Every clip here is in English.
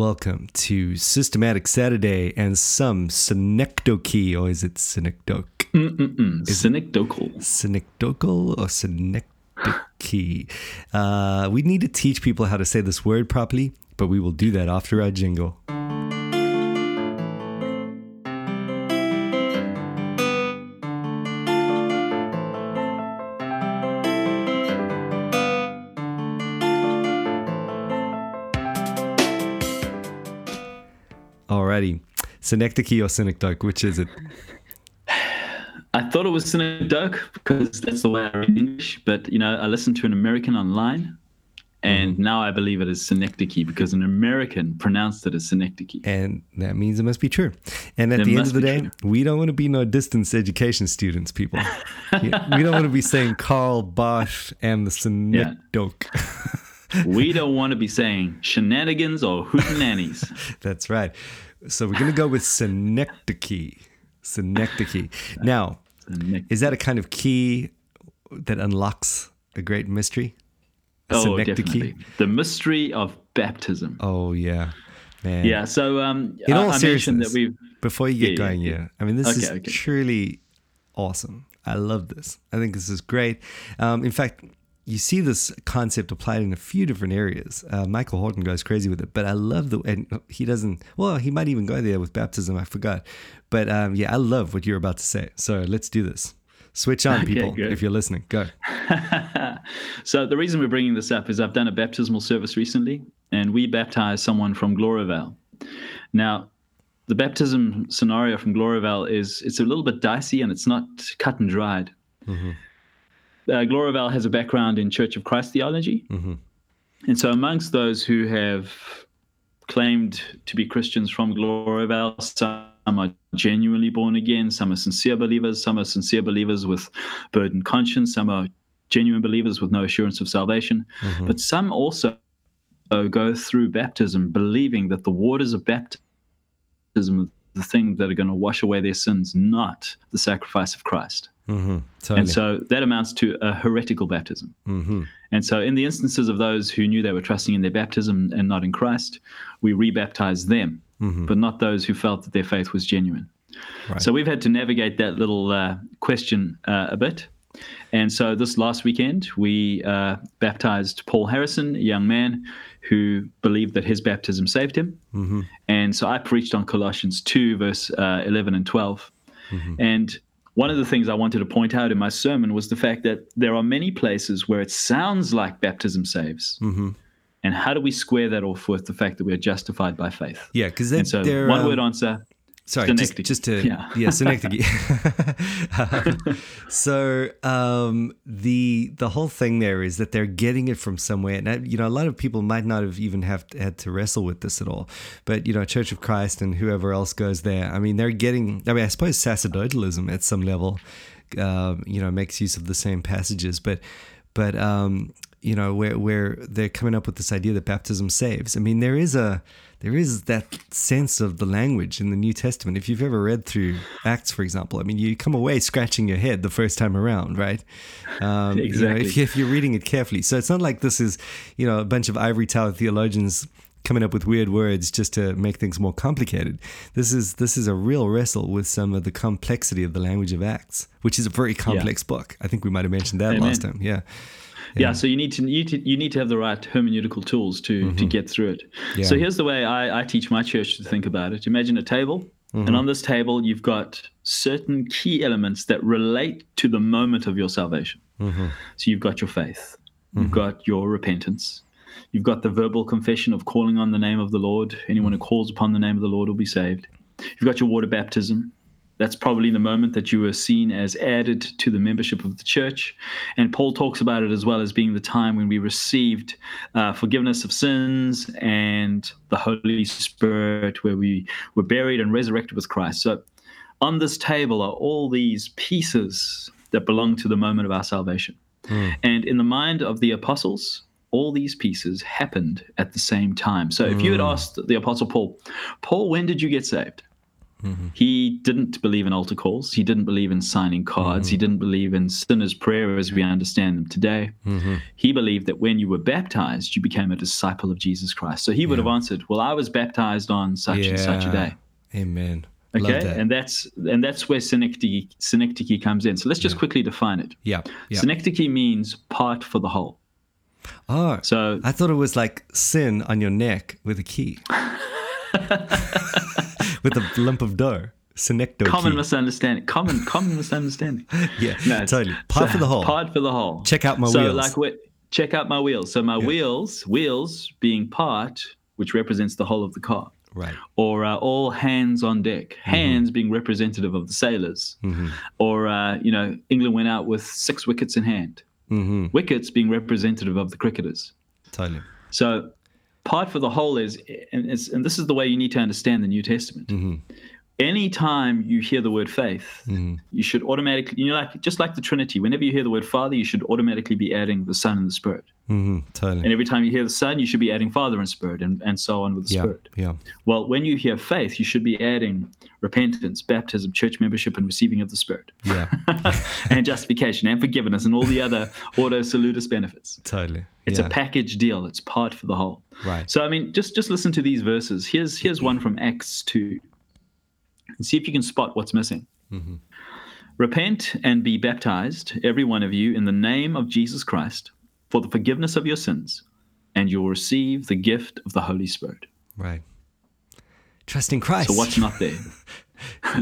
Welcome to Systematic Saturday and some synecdoche, or is it synecdoche? Mm-mm-mm. Synecdochal. Synecdochal or synecdoche? Uh, we need to teach people how to say this word properly, but we will do that after our jingle. Alrighty. Synecdoche or synecdoche, which is it? I thought it was synecdoche because that's the way I read English, but you know, I listened to an American online and Mm-hmm. now I believe it is synecdoche because an American pronounced it as synecdoche. And that means it must be true. And at It the end of the day, we don't want to be no distance education students, people. We don't want to be saying Carl Bosch and the synecdoche. we don't want to be saying shenanigans or hootenannies. That's right. So we're going to go with synecdoche. Synecdoche. Now, Synec- is that a kind of key that unlocks a great mystery? A oh, synecdoche? definitely. The mystery of baptism. Oh, yeah. Man. Yeah, so um, In all I seriousness, that we've before you get yeah, going, yeah. yeah. I mean, this Okay, is okay. truly awesome. I love this. I think this is great. Um, in fact, you see this concept applied in a few different areas. Uh, Michael Horton goes crazy with it, but I love the and he doesn't. Well, he might even go there with baptism. I forgot, but um, yeah, I love what you're about to say. So let's do this. Switch on, Okay, people, good. if you're listening. Go. so the reason we're bringing this up is I've done a baptismal service recently, and we baptized someone from Gloriavale. Now, the baptism scenario from Gloriavale is it's a little bit dicey and it's not cut and dried. Mm-hmm. Uh, Gloriavale has a background in Church of Christ theology, Mhm. and so amongst those who have claimed to be Christians from Gloriavale, some are genuinely born again, some are sincere believers, some are sincere believers with burdened conscience, some are genuine believers with no assurance of salvation, Mhm. but some also go through baptism believing that the waters of baptism the thing that are going to wash away their sins, not the sacrifice of Christ. Mm-hmm. Totally. And so that amounts to a heretical baptism. mm-hmm. And so, in the instances of those who knew they were trusting in their baptism and not in Christ, we rebaptized them, Mhm. but not those who felt that their faith was genuine. Right. So, we've had to navigate that little uh, question uh, a bit. And so, this last weekend, we uh, baptized Paul Harrison, a young man who believed that his baptism saved him. Mm-hmm. And so, I preached on Colossians 2, verse uh, 11 and 12. Mm-hmm. And one of the things I wanted to point out in my sermon was the fact that there are many places where it sounds like baptism saves. Mm-hmm. And how do we square that off with the fact that we are justified by faith? Yeah, because so, one um, word answer. Sorry, just, just to yeah, Yeah. synecdoche. Um, so um, the the whole thing there is that they're getting it from somewhere, and I, you know a lot of people might not have even have had to wrestle with this at all. But you know, Church of Christ and whoever else goes there, I mean, they're getting. I mean, I suppose sacerdotalism at some level, um, you know, makes use of the same passages, but but um, you know where where they're coming up with this idea that baptism saves. I mean, there is a there is that sense of the language in the New Testament. If you've ever read through Acts, for example, I mean, you come away scratching your head the first time around, right? Um, you know, Exactly. if, you- if you're reading it carefully, so it's not like this is you know a bunch of ivory tower theologians coming up with weird words just to make things more complicated. This is this is a real wrestle with some of the complexity of the language of Acts, which is a very complex book. I think we might have mentioned that Amen. last time. Yeah. Yeah. so you need to you, to you need to have the right hermeneutical tools to to mm-hmm. get through it. Yeah. So here's the way I, I teach my church to think about it. Imagine a table, and mm-hmm. on this table you've got certain key elements that relate to the moment of your salvation. Mm-hmm. So you've got your faith, you've got your repentance, you've got the verbal confession of calling on the name of the Lord. Anyone who calls upon the name of the Lord will be saved. You've got your water baptism. That's probably the moment that you were seen as added to the membership of the church. And Paul talks about it as well as being the time when we received uh, forgiveness of sins and the Holy Spirit, where we were buried and resurrected with Christ. So on this table are all these pieces that belong to the moment of our salvation. And in the mind of the apostles, all these pieces happened at the same time. So if you had asked the apostle Paul, Paul, when did you get saved? Mm-hmm. He didn't believe in altar calls. He didn't believe in signing cards. He mm-hmm. didn't believe in sinner's prayer as we understand them today. Mm-hmm. He believed that when you were baptized, you became a disciple of Jesus Christ. So he would have answered, "Well, I was baptized on such and such a day." Amen. Okay, that. and that's and that's where synecdoche, synecdoche comes in. So let's just quickly define it. yeah. Yeah. Synecdoche means part for the whole. oh, So I thought it was like sin on your neck with a key. with a lump of dough. Synecdoche. common misunderstanding. Common common misunderstanding. Yeah, No, totally. Part so- for the whole. Part for the whole. Check out my so wheels. like what? Check out my wheels. So my wheels, wheels being part, which represents the whole of the car, Right. or uh, all hands on deck. Mm-hmm. Hands being representative of the sailors, or uh, you know, England went out with six wickets in hand. Mm-hmm. Wickets being representative of the cricketers. Totally. So, part for the whole is, and, and this is the way you need to understand the New Testament. Mm-hmm. Anytime you hear the word faith, you should automatically, you know, like just like the Trinity. Whenever you hear the word Father, you should automatically be adding the Son and the Spirit. Mm-hmm. Totally. And every time you hear the Son, you should be adding Father and Spirit, and, and so on with the yeah. Spirit. Yeah. Well, when you hear faith, you should be adding repentance, baptism, church membership, and receiving of the Spirit, Yeah. and justification, and forgiveness, and all the other ordo salutis benefits. totally. It's yeah. a package deal. It's part for the whole. Right. So I mean, just just listen to these verses. Here's here's one from Acts two. And see if you can spot what's missing. Mm-hmm. Repent and be baptized, every one of you, in the name of Jesus Christ, for the forgiveness of your sins, and you'll receive the gift of the Holy Spirit. Right. Trust in Christ. So what's not there?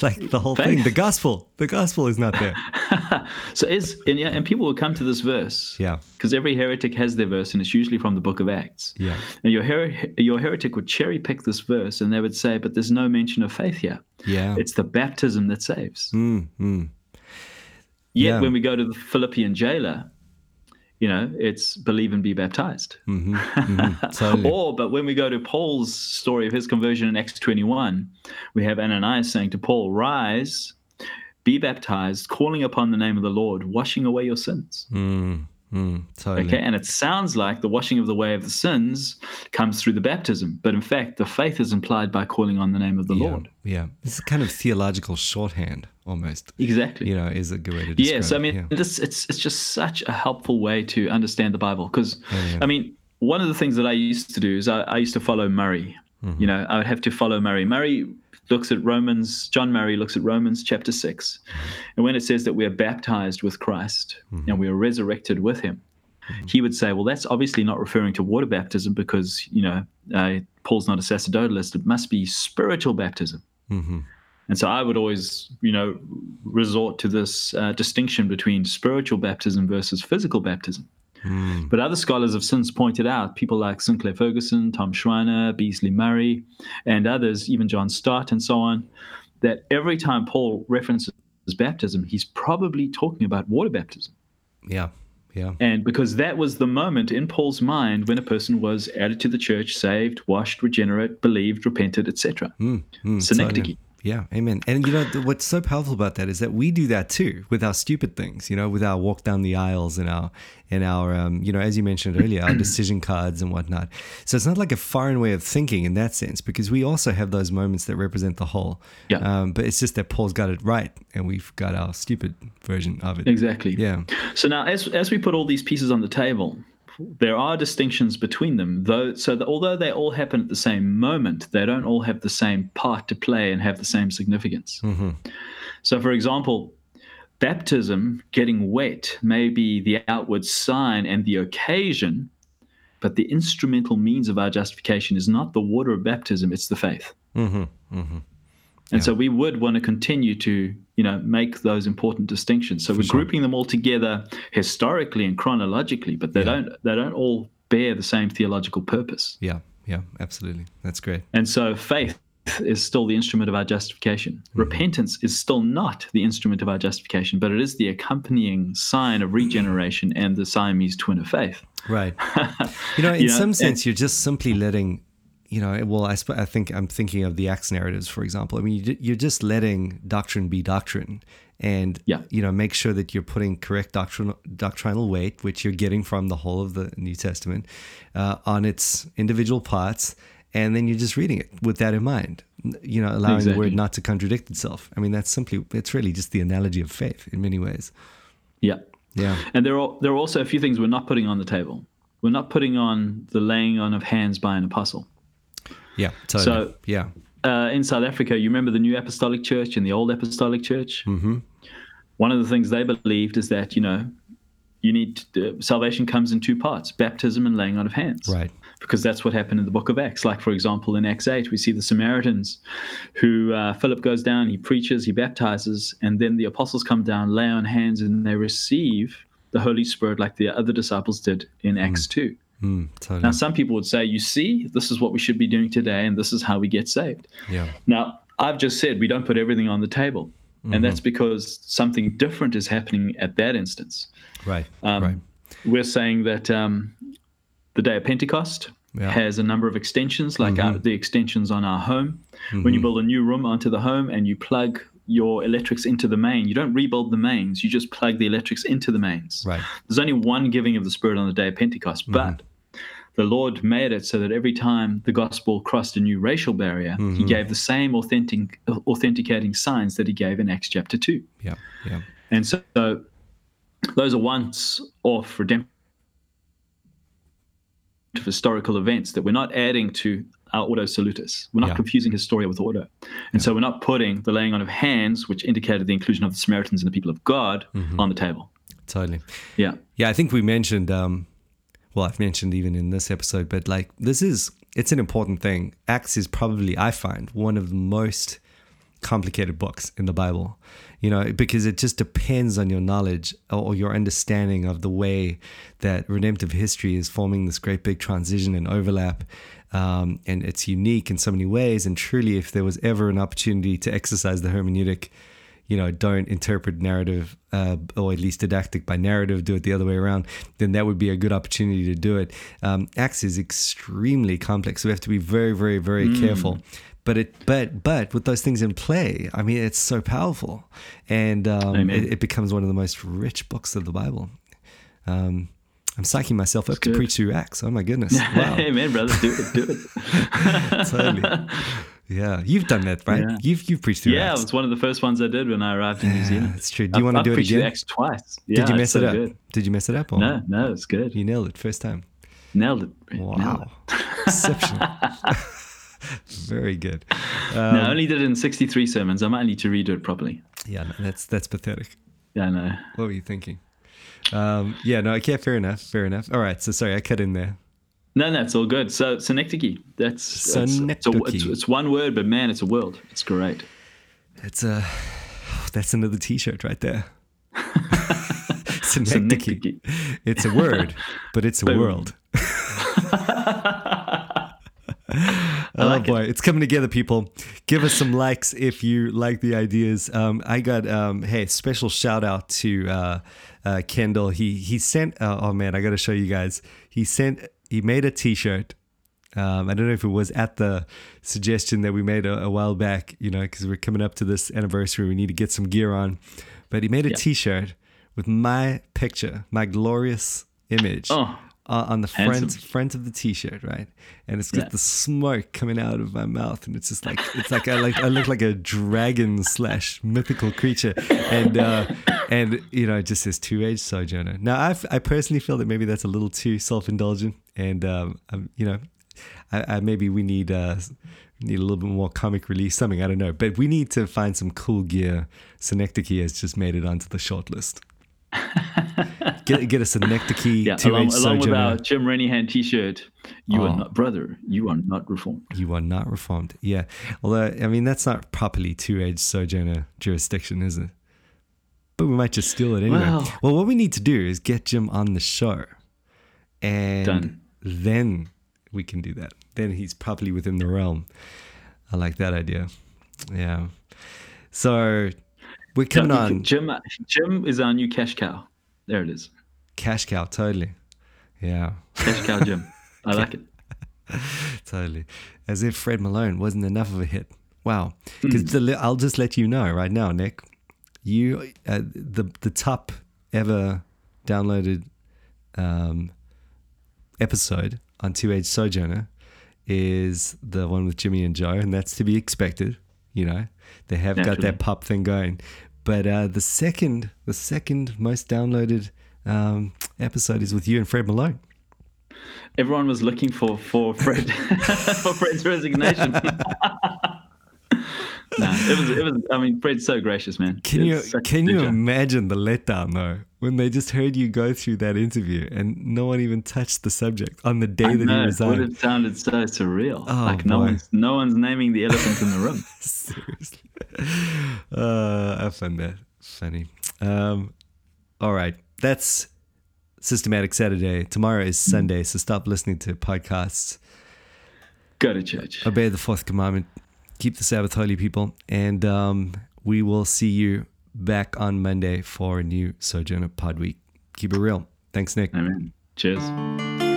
like the whole thing, the gospel. The gospel is not there. So is and yeah, and people will come to this verse. Yeah. Because every heretic has their verse, and it's usually from the book of Acts. Yeah. And your her- your heretic would cherry pick this verse, and they would say, "But there's no mention of faith here. Yeah. It's the baptism that saves." Mm, mm. Yet Yeah. when we go to the Philippian jailer, you know, it's believe and be baptized. Mm-hmm. Mm-hmm. Totally. Or, but when we go to Paul's story of his conversion in Acts 21, we have Ananias saying to Paul, Rise, be baptized, calling upon the name of the Lord, washing away your sins. Mm, mm, totally. Okay, and it sounds like the washing of the way of the sins comes through the baptism, but in fact, the faith is implied by calling on the name of the yeah. Lord. Yeah. It's kind of theological shorthand almost. Exactly. You know, is a good way to describe Yes, I it. mean, yeah. this it's it's just such a helpful way to understand the Bible because, yeah. I mean, one of the things that I used to do is I, I used to follow Murray. Mm-hmm. You know, I would have to follow Murray. Murray looks at Romans. John Murray looks at Romans chapter 6 and when it says that we are baptized with Christ Mm-hmm. and we are resurrected with Him, he would say, well, that's obviously not referring to water baptism because you know uh, Paul's not a sacerdotalist. It must be spiritual baptism. Mm-hmm. And so I would always, you know, resort to this uh, distinction between spiritual baptism versus physical baptism. Mm. But other scholars have since pointed out, people like Sinclair Ferguson, Tom Schreiner, Beasley Murray, and others, even John Stott and so on, that every time Paul references baptism, he's probably talking about water baptism. Yeah. Yeah. And because that was the moment in Paul's mind when a person was added to the church, saved, washed, regenerate, believed, repented, etc. Mm, mm, Synecdoche. Yeah, amen. And you know what's so powerful about that is that we do that too with our stupid things. You know, with our walk down the aisles and our and our um, you know, as you mentioned earlier, our decision cards and whatnot. So it's not like a foreign way of thinking in that sense because we also have those moments that represent the whole. Yeah. Um, but it's just that Paul's got it right and we've got our stupid version of it. Exactly. Yeah. So now, as as we put all these pieces on the table, there are distinctions between them. Though, so that although they all happen at the same moment, they don't all have the same part to play and have the same significance. So, for example, baptism, getting wet, may be the outward sign and the occasion, but the instrumental means of our justification is not the water of baptism; it's the faith. Mm-hmm. Mm-hmm. And so we would want to continue to, you know, make those important distinctions. So we're grouping them all together historically and chronologically, but they don't they don't all bear the same theological purpose. Yeah. Yeah. Absolutely. That's great. And so faith is still the instrument of our justification. Mm-hmm. Repentance is still not the instrument of our justification, but it is the accompanying sign of regeneration and the Siamese twin of faith. Right. You know, in Yeah, some and- sense, you're just simply letting, you know, well, I, sp- I think I'm thinking of the Acts narratives, for example. I mean, you- you're just letting doctrine be doctrine and, Yeah. you know, make sure that you're putting correct doctrinal, doctrinal weight, which you're getting from the whole of the New Testament, uh, on its individual parts and then you're just reading it with that in mind. You know, allowing the word not to contradict itself. I mean, that's simply it's really just the analogy of faith in many ways. Yeah. Yeah. And there are there are also a few things we're not putting on the table. We're not putting on the laying on of hands by an apostle. Yeah. Totally. So- yeah. Uh, in South Africa, you remember the New Apostolic Church and the Old Apostolic Church. Mm-hmm. One of the things they believed is that you know, you need uh, salvation comes in two parts: baptism and laying on of hands. Right. because that's what happened in the book of Acts. Like, for example, in Acts 8, we see the Samaritans who uh, Philip goes down, he preaches, he baptizes, and then the apostles come down, lay on hands, and they receive the Holy Spirit like the other disciples did in Acts 2. Mm, totally. Now, some people would say, you see, this is what we should be doing today, and this is how we get saved. yeah. Now, I've just said we don't put everything on the table. And that's because something different is happening at that instance. Right. Um, right. We're saying that um, the day of Pentecost Yeah. Mm-hmm. has a number of extensions, like our, the extensions on our home. When you build a new room onto the home and you plug your electrics into the main, you don't rebuild the mains, you just plug the electrics into the mains. Right. There's only one giving of the Spirit on the day of Pentecost, Mm-hmm. but the Lord made it so that every time the gospel crossed a new racial barrier, Mm-hmm. he gave the same authentic, authenticating signs that he gave in Acts chapter 2. Yeah. Yeah. And so, so those are once off redemptive historical events that we're not adding to our Ordo Salutis. We're not Yeah. confusing Historia with Ordo. And so we're not putting the laying on of hands, which indicated the inclusion of the Samaritans and the people of God, Mm-hmm. on the table. Totally. Yeah. Yeah, I think we mentioned, um, well, I've mentioned even in this episode, but like this is, it's an important thing. Acts is probably, I find, one of the most complicated books in the Bible, you know, because it just depends on your knowledge or your understanding of the way that redemptive history is forming this great big transition and overlap. Um, and it's unique in so many ways. And truly, if there was ever an opportunity to exercise the hermeneutic, you know, don't interpret narrative, uh, or at least didactic by narrative, do it the other way around, then that would be a good opportunity to do it. Um, Acts is extremely complex, so we have to be very, very, very careful. But it, but, but with those things in play, I mean, it's so powerful, and um, it, it becomes one of the most rich books of the Bible. Um, I'm psyching myself up to preach through Acts. Oh my goodness! Wow, Amen, brother. Do it. Do it. totally. Yeah, you've done that, right? Yeah. You've you've preached through yeah, it was one of the first ones I did when I arrived in New Zealand. that's true. Do you I've- want to I've do it again? Acts twice. Yeah, Did you mess so it up? Good. Did you mess it up? Or? No, no, it's good. You nailed it first time. Nailed it. Nailed Wow. it. Exceptional. Very good. Um, no, I only did it in 63 sermons. I might need to redo it properly. Yeah, no, that's that's pathetic. Yeah, I know. What were you thinking? Um, yeah, no, okay, fair enough, fair enough. All right, so sorry, I cut in there. No, no, it's all good. So, synecdoche. That's, that's it's, a, it's, it's one word, but man, it's a world. It's great. It's a that's another T-shirt right there. Synecdoche. Synecdoche. It's a word, but it's a Boom. world. I oh like it. boy, it's coming together, people. Give us some likes if you like the ideas. Um, I got um, hey, special shout out to uh, uh, Kendall. He he sent. Uh, oh man, I got to show you guys. He sent. He made a T-shirt. Um, I don't know if it was at the suggestion that we made a, a while back. You know, because we're coming up to this anniversary, we need to get some gear on. But he made a Yeah. shirt with my picture, my glorious image Oh, uh, on the Handsome. front front of the t-shirt, right? And it's got Yeah. the smoke coming out of my mouth, and it's just like it's like I like I look like a dragon slash mythical creature, and uh, and you know it just says two age sojourner. Now I I personally feel that maybe that's a little too self indulgent, and um, I'm, you know, I, I maybe we need uh need a little bit more comic relief, something I don't know, but we need to find some cool gear. Synecdoche has just made it onto the short list. get get a Synecdoche yeah. Along, along with our Jim Renihan T-shirt. You Oh. are not, brother. You are not reformed. You are not reformed. Yeah. Although, I mean, that's not properly two age sojourner jurisdiction, is it? But we might just steal it anyway. Well- well, what we need to do is get Jim on the show. And Done. then we can do that. Then he's properly within the realm. I like that idea. Yeah. So we're coming on Jim. Jim is our new cash cow. There it is. Cash cow, totally. Yeah. Cash cow Jim. I like it. totally. As if Fred Malone wasn't enough of a hit. Wow. Because I'll just let you know right now, Nick. You uh, the the top ever downloaded um, episode on Two Age Sojourner is the one with Jimmy and Joe, and that's to be expected. You know, they have got Naturally. that pop thing going. But uh, the second, the second most downloaded um, episode is with you and Fred Malone. Everyone was looking for for Fred for Fred's resignation. no, it was it was. I mean, Fred's so gracious, man. Can you It's can you imagine the letdown though when they just heard you go through that interview and no one even touched the subject on the day I that know, he it would resigned? have sounded so surreal. Oh, like no boy. one's no one's naming the elephant in the room. Seriously. Uh, I find that funny. Um, all right. That's Systematic Saturday. Tomorrow is Sunday, so stop listening to podcasts. Go to church. Obey the fourth commandment. Keep the Sabbath holy, people. And um, we will see you back on Monday for a new Sojourner Pod Week. Keep it real. Thanks, Nick. Amen. Cheers.